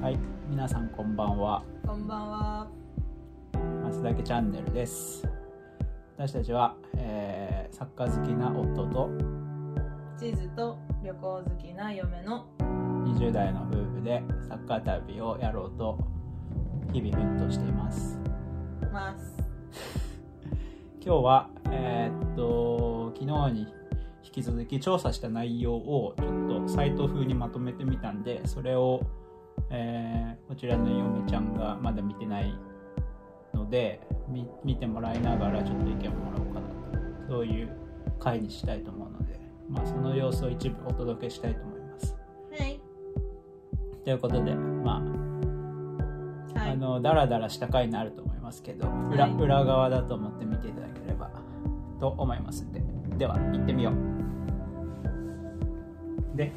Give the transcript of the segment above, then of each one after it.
はい、皆さんこんばんは。こんばんは。松田家チャンネルです。私たちは、えーサッカー好きな夫と地図と旅行好きな嫁の20代の夫婦でサッカー旅をやろうと日々奮闘しています。ます。今日は、えーっと、昨日に引き続き調査した内容をちょっとサイト風にまとめてみたんで、それを、えーこちらの嫁ちゃんがまだ見てないので、み見てもらいながらちょっと意見もらおうかなと、そういう回にしたいと思うので、まあ、その様子を一部お届けしたいと思います。はい。ということで、まあ、はい。あのダラダラした回になると思いますけど、裏はい裏側だと思って見ていただければと思いますんででは行ってみようで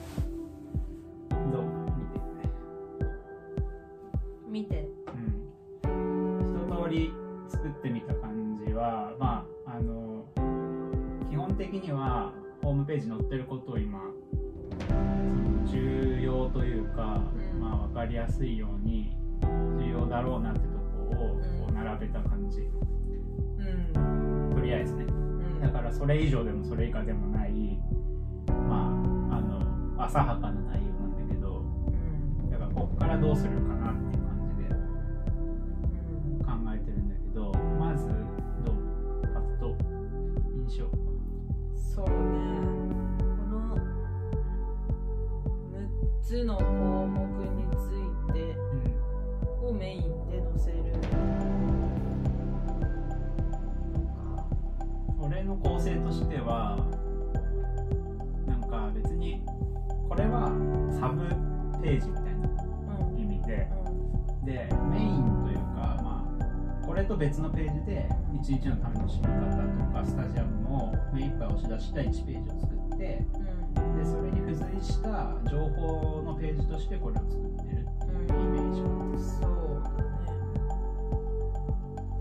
見て。うん一通り作ってみた感じはまああの基本的にはホームページに載ってることを今重要というか、うんまあ、分かりやすいように重要だろうなってとこをこう並べた感じ、うん。とりあえずねうん。だからそれ以上でもそれ以下でもないまああの浅はかな内容なんだけどうん。だからこっからどうするかなってつの項目についてうんをメインで載せる。俺の構成としてはなんか別にこれはサブページみたいなうん。意味ででメインこれと別のページで一日の楽しみ方とかスタジアムを目いっぱい押し出した1ページを作ってうん。でそれに付随した情報のページとしてこれを作ってるっていうイメージなんです。そうだね。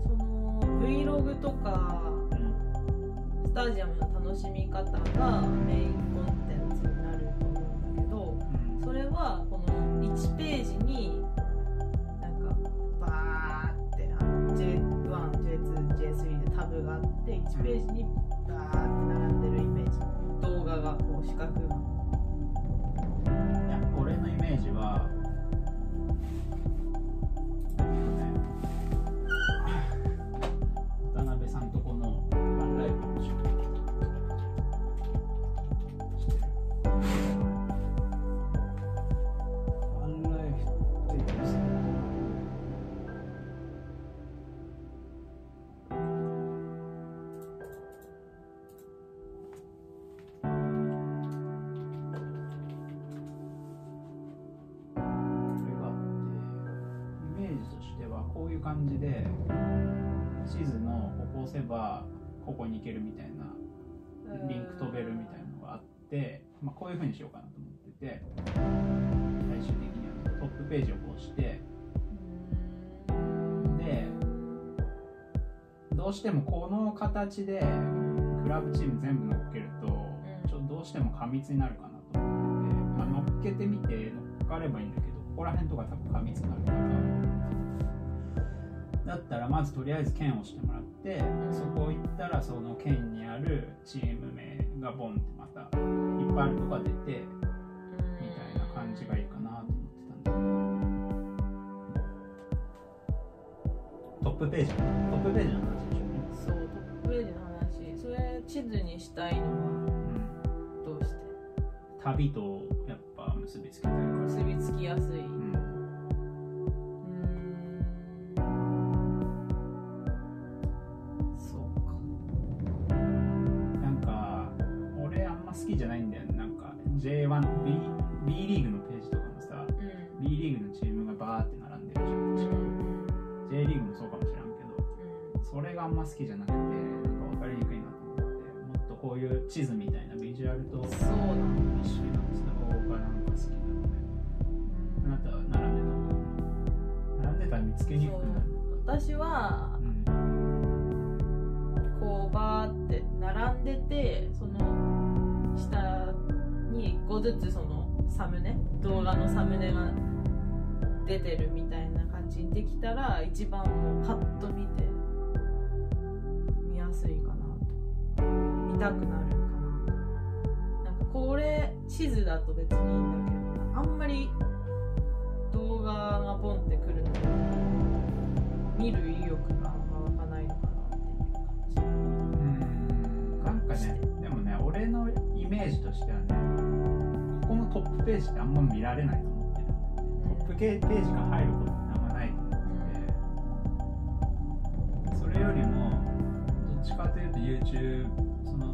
その Vlog とかうんスタジアムの楽しみ方がメインコンテンツになると思うんだけどうん。それはこの1ページにタブがあって1ページにバーって並んでるイメージ。動画がこう四角がいや俺のイメージはこういう感じで地図のここを押せばここに行けるみたいなリンク飛べるみたいなのがあって、まあ、こういう風にしようかなと思ってて最終的にはトップページをこうしてでどうしてもこの形でクラブチーム全部乗っけるとん。ちょっとどうしても過密になるかなと思ってて、まあ、乗っけてみて乗っかればいいんだけどここら辺とか多分過密になるからだったらまずとりあえず県を押してもらってんそこ行ったらその県にあるチーム名がボンってまたいっぱいあるとか出てみたいな感じがいいかなと思ってたんだトップページ？トップページの話でしょ？うねそうトップページの話。それ地図にしたいのはうん。どうして？旅とやっぱ結びつけたいか。ら結びつきやすい、好きじゃないんだよね。なんか J1B B リーグのページとかもさうん。B リーグのチームがバーって並んでるじゃん。確か J リーグもそうかもしれんけどそれがあんま好きじゃなくてなんか分かりにくいなと思ってもっとこういう地図みたいなビジュアルと一緒になってた方がなんか好きなのであなたは並んでた方が並んでたら見つけにくくなる。私はうん。こうバーって並んでてその下に1個ずつそのサムネ動画のサムネが出てるみたいな感じにできたら一番もうパッと見て見やすいかなと。見たくなるかな。となんかこれ地図だと別にいいんだけどあんまり動画がポンってくるので見る意欲がメージとしてはねここのトップページってあんま見られないと思ってるんだよね。トップページが入ることってあんまないと思ってて。それよりもどっちかというと YouTube その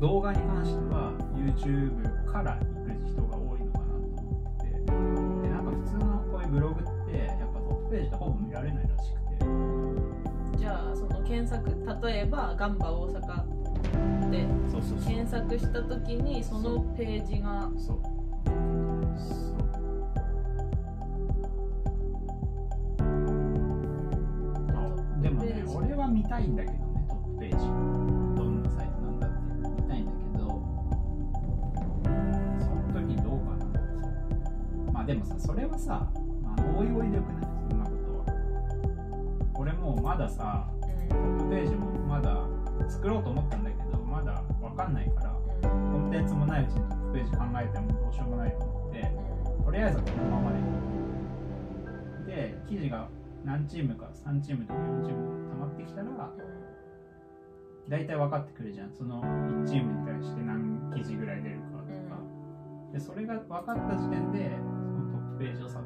動画に関しては YouTube から行く人が多いのかなと思ってて。でなんか普通のこういうブログってやっぱトップページってほぼ見られないらしくて。じゃあその検索例えばガンバ大阪でそうそうそう。検索した時にそのページがそう。そう。あでもね俺は見たいんだけどねトップページ。どんなサイトなんだって見たいんだけど。その時どうかな。そうまあでもさそれはさ、まあ、おいおいでよくない？そんなことは。俺もうまださトップページもまだ作ろうと思ったんだけどまだわかんないからコンテンツもないうちにトップページ考えてもどうしようもないと思ってとりあえずこのままで。で記事が何チームか3チームとか4チーム溜まってきたら大体分かってくるじゃん。その1チームに対して何記事ぐらい出るかとか。でそれが分かった時点でそのトップページをさ